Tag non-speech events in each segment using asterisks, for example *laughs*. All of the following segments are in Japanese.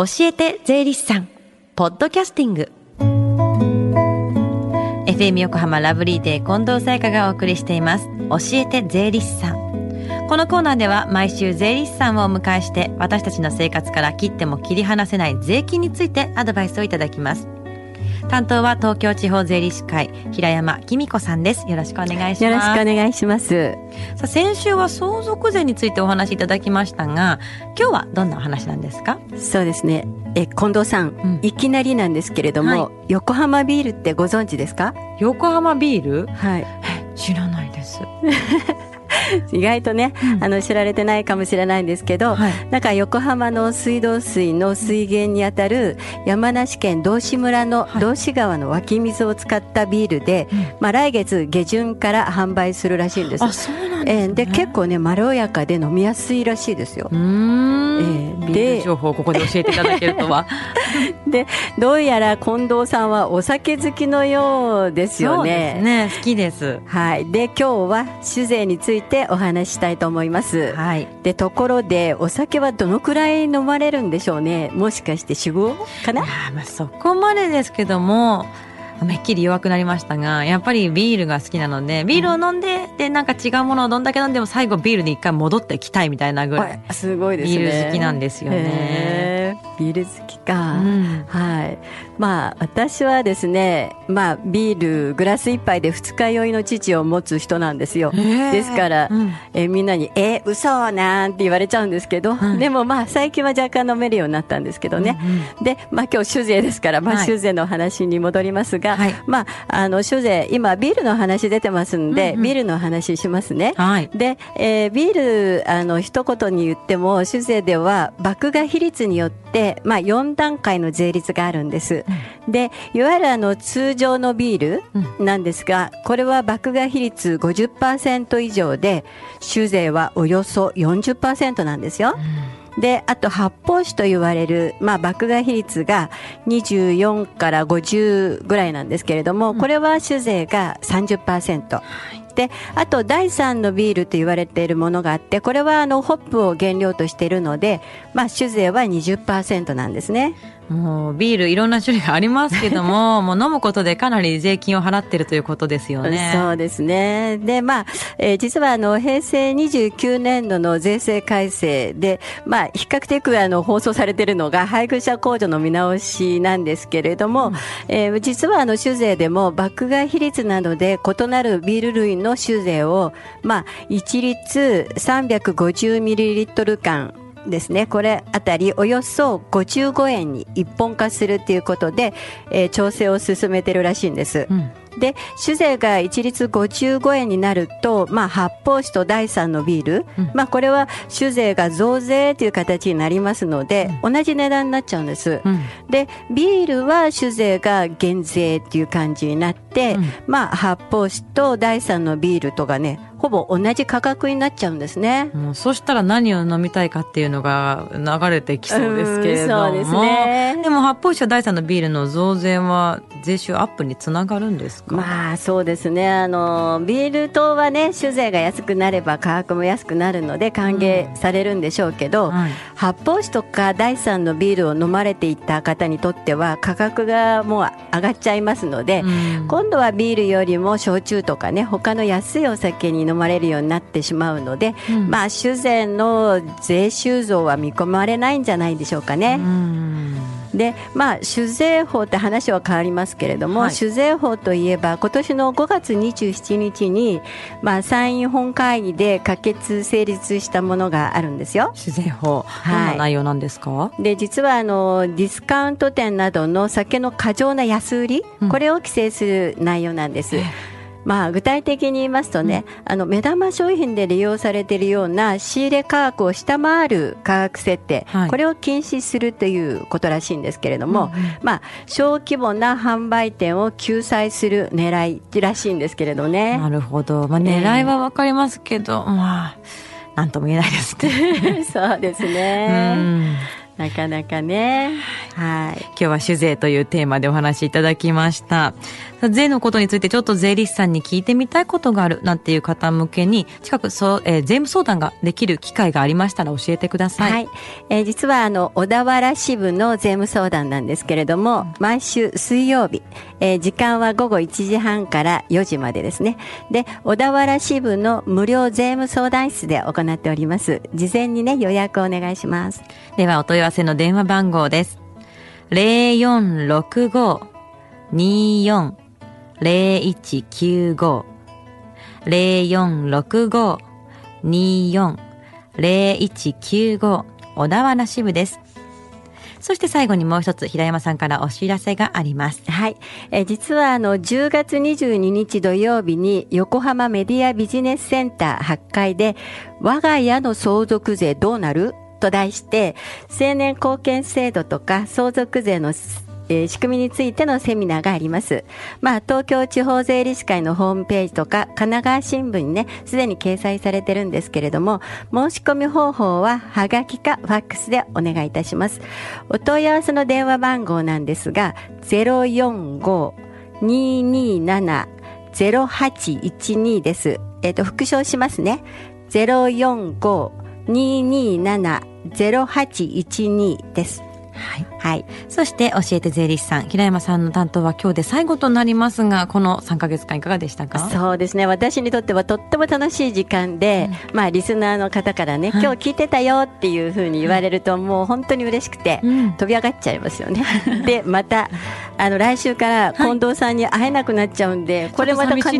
教えて税理士さん。ポッドキャスティング。FM 横浜ラブリーデー近藤彩花がお送りしています。教えて税理士さん。このコーナーでは毎週税理士さんをお迎えして私たちの生活から切っても切り離せない税金についてアドバイスをいただきます。担当は東京地方税理士会平山紀美子さんです。よろしくお願いします。よろしくお願いします。さあ先週は相続税についてお話しいただきましたが今日はどんなお話なんですか？そうですね。え近藤さん、うん、いきなりなんですけれども、はい、横浜ビールってご存知ですか？横浜ビール？はい。知らないです *laughs* *laughs* 意外とね、うん、あの知られてないかもしれないんですけど、はい、なんか横浜の水道水の水源にあたる山梨県道志村の道志川の湧き水を使ったビールで、はい、まあ、来月下旬から販売するらしいんです。あそうなんです、ね、えー、で結構ねまろやかで飲みやすいらしいですよ。うん、えー、で情報をここで教えていただけるとは。*laughs* でどうやら近藤さんはお酒好きのようですよね。そうですね好きです。はいで今日は酒税についてお話したいと思います。はい。で、ところで、お酒はどのくらい飲まれるんでしょうね。もしかして酒豪かな？まあそこまでですけども、めっきり弱くなりましたが、やっぱりビールが好きなので、ビールを飲んで、うん、で、なんか違うものをどんだけ飲んでも最後ビールに一回戻ってきたいみたいなぐらい。すごいですね。ビール好きなんですよね。ビール好きか、うん、はい。まあ私はですねまあビールグラス一杯で二日酔いの父を持つ人なんですよ、ですから、うん、えみんなに「え嘘なんて言われちゃうんですけど、うん、でもまあ最近は若干飲めるようになったんですけどね、うんうん、でまあ今日酒税ですから、まあ、酒税の話に戻りますが、はい、まああの酒税今ビールの話出てますんで、うんうん、ビールの話しますね、はい、で、えー、ビールあの一言に言っても酒税では麦芽比率によって、まあ、4段階の税率があるんです。うん、でいわゆるあの通常のビールなんですが、これは麦芽比率50%以上で酒税はおよそ40%なんですよ。で、あと発泡酒と言われる、まあ、麦芽比率が24から50ぐらいなんですけれども、これは酒税が30%。であと第3のビールと言われているものがあってこれはあのホップを原料としているので、まあ、酒税は20%なんですね。もうビールいろんな種類がありますけども、*laughs* もう飲むことでかなり税金を払ってるということですよね。そうですね。で、まあ、えー、実はあの、平成29年度の税制改正で、まあ、比較的あの、放送されているのが配偶者控除の見直しなんですけれども、うん、えー、実はあの、酒税でも、爆買い比率などで異なるビール類の酒税を、まあ、一律350ミリリットル間、ですねこれあたりおよそ55円に一本化するということで、えー、調整を進めてるらしいんです。うんで酒税が一律55円になると、まあ、発泡酒と第3のビール、うん、まあ、これは酒税が増税という形になりますので、うん、同じ値段になっちゃうんです、うん、でビールは酒税が減税っていう感じになって、まあ、発泡酒と第3のビールとかねほぼ同じ価格になっちゃうんですね。もうそしたら何を飲みたいかっていうのが流れてきそうですけれども。そうですね。でも発泡酒第三のビールの増税は税収アップにつながるんですか？まあそうですね。あの、ビール等はね、酒税が安くなれば価格も安くなるので歓迎されるんでしょうけど、うんはい、発泡酒とか第三のビールを飲まれていた方にとっては価格がもう上がっちゃいますので、うん、今度はビールよりも焼酎とかね、他の安いお酒に飲まれるようになってしまうので、うん、まあ酒税の税収増は見込まれないんじゃないでしょうかね。でまあ、酒税法って話は変わりますけれども、はい、酒税法といえば今年の5月27日に、まあ、参院本会議で可決成立したものがあるんですよ。酒税法、はい、どんな内容なんですか？で実はあのディスカウント店などの酒の過剰な安売り、うん、これを規制する内容なんです。まあ、具体的に言いますとね、うん、あの目玉商品で利用されているような仕入れ価格を下回る価格設定、はい、これを禁止するということらしいんですけれども、うんうん、まあ、小規模な販売店を救済する狙いらしいんですけれどね。なるほど、まあ、狙いはわかりますけど、えー、まあ、なんとも言えないですね。*laughs* そうですね。なかなかね。はい。今日は酒税というテーマでお話しいただきました。税のことについてちょっと税理士さんに聞いてみたいことがあるなんていう方向けに、近くそう、えー、税務相談ができる機会がありましたら教えてください。はい。えー、実はあの、小田原支部の税務相談なんですけれども、毎週水曜日、えー、時間は午後1時半から4時までですね。で、小田原支部の無料税務相談室で行っております。事前にね、予約をお願いします。では、お問い合わせの電話番号です。0465-24 0195 0465-24-0195小田原支部です。そして最後にもう一つ平山さんからお知らせがあります。はい。え実はあの10月22日土曜日に横浜メディアビジネスセンター8階で我が家の相続税どうなる？と題して青年貢献制度とか相続税のえー、仕組みについてのセミナーがあります。まあ、東京地方税理士会のホームページとか、神奈川新聞にね、すでに掲載されてるんですけれども、申し込み方法は、はがきかファックスでお願いいたします。お問い合わせの電話番号なんですが、045-227-0812です。えっ、ー、と、復唱しますね。045-227-0812です。はい。はい。そして教えて税理士さん、平山さんの担当は今日で最後となりますが、この3か月間いかがでしたか？そうですね。私にとってはとっても楽しい時間で、うん、まあリスナーの方からね、今日聞いてたよっていうふうに言われると、もう本当に嬉しくて、飛び上がっちゃいますよね。*laughs* で、また、あの来週から近藤さんに会えなくなっちゃうんで、はい、これまた悲しい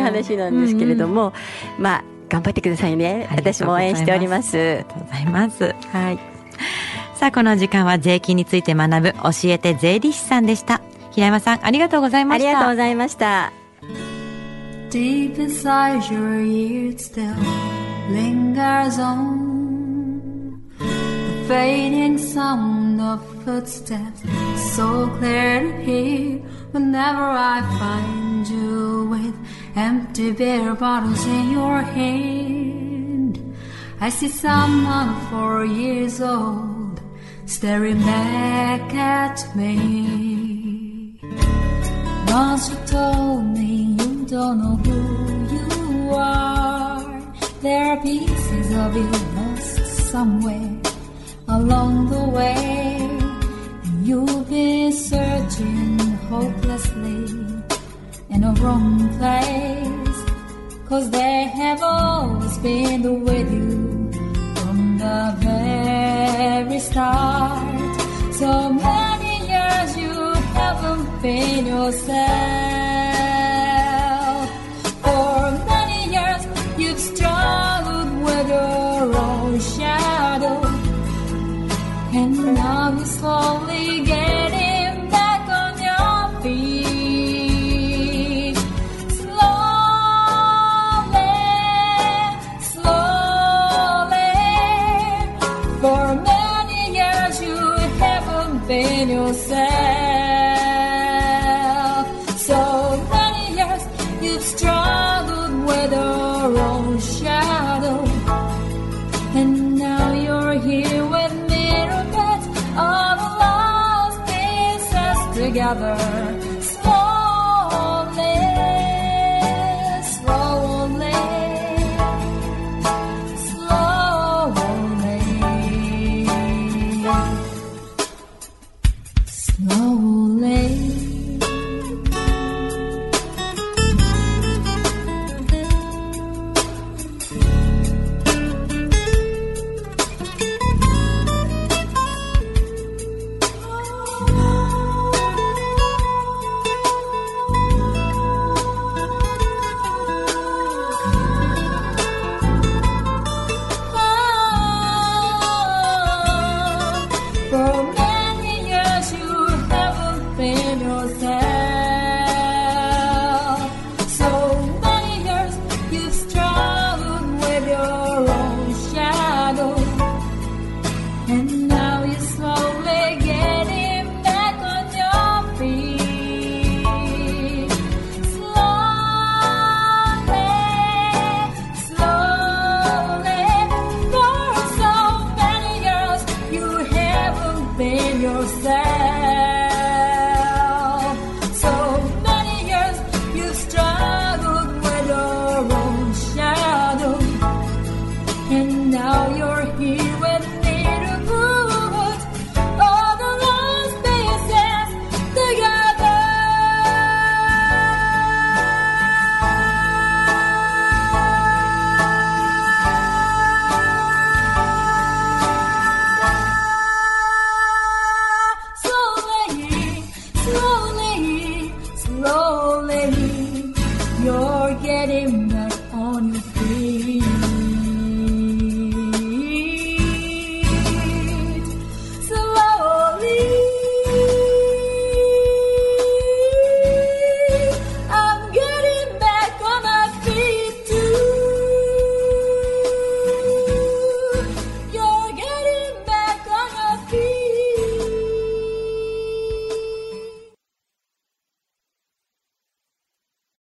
話なんですけれども、うんうん、まあ頑張ってくださいね。私も応援しております。ありがとうございます。はい。さあ、この時間は税金について学ぶ教えて税理士さんでした。平山さん、ありがとうございました。ありがとうございました。Deep inside your ears still lingers on the fading sound of footsteps, so clear to hear whenever I find you with empty beer bottles in your hand. I see someone four years old staring back at me. Once you told me you don't know who you are, there are pieces of you lost somewhere along the way. And you've been searching hopelessly in a wrong place. Cause they have always been with you from the very start. So many years you haven't been yourself. Together.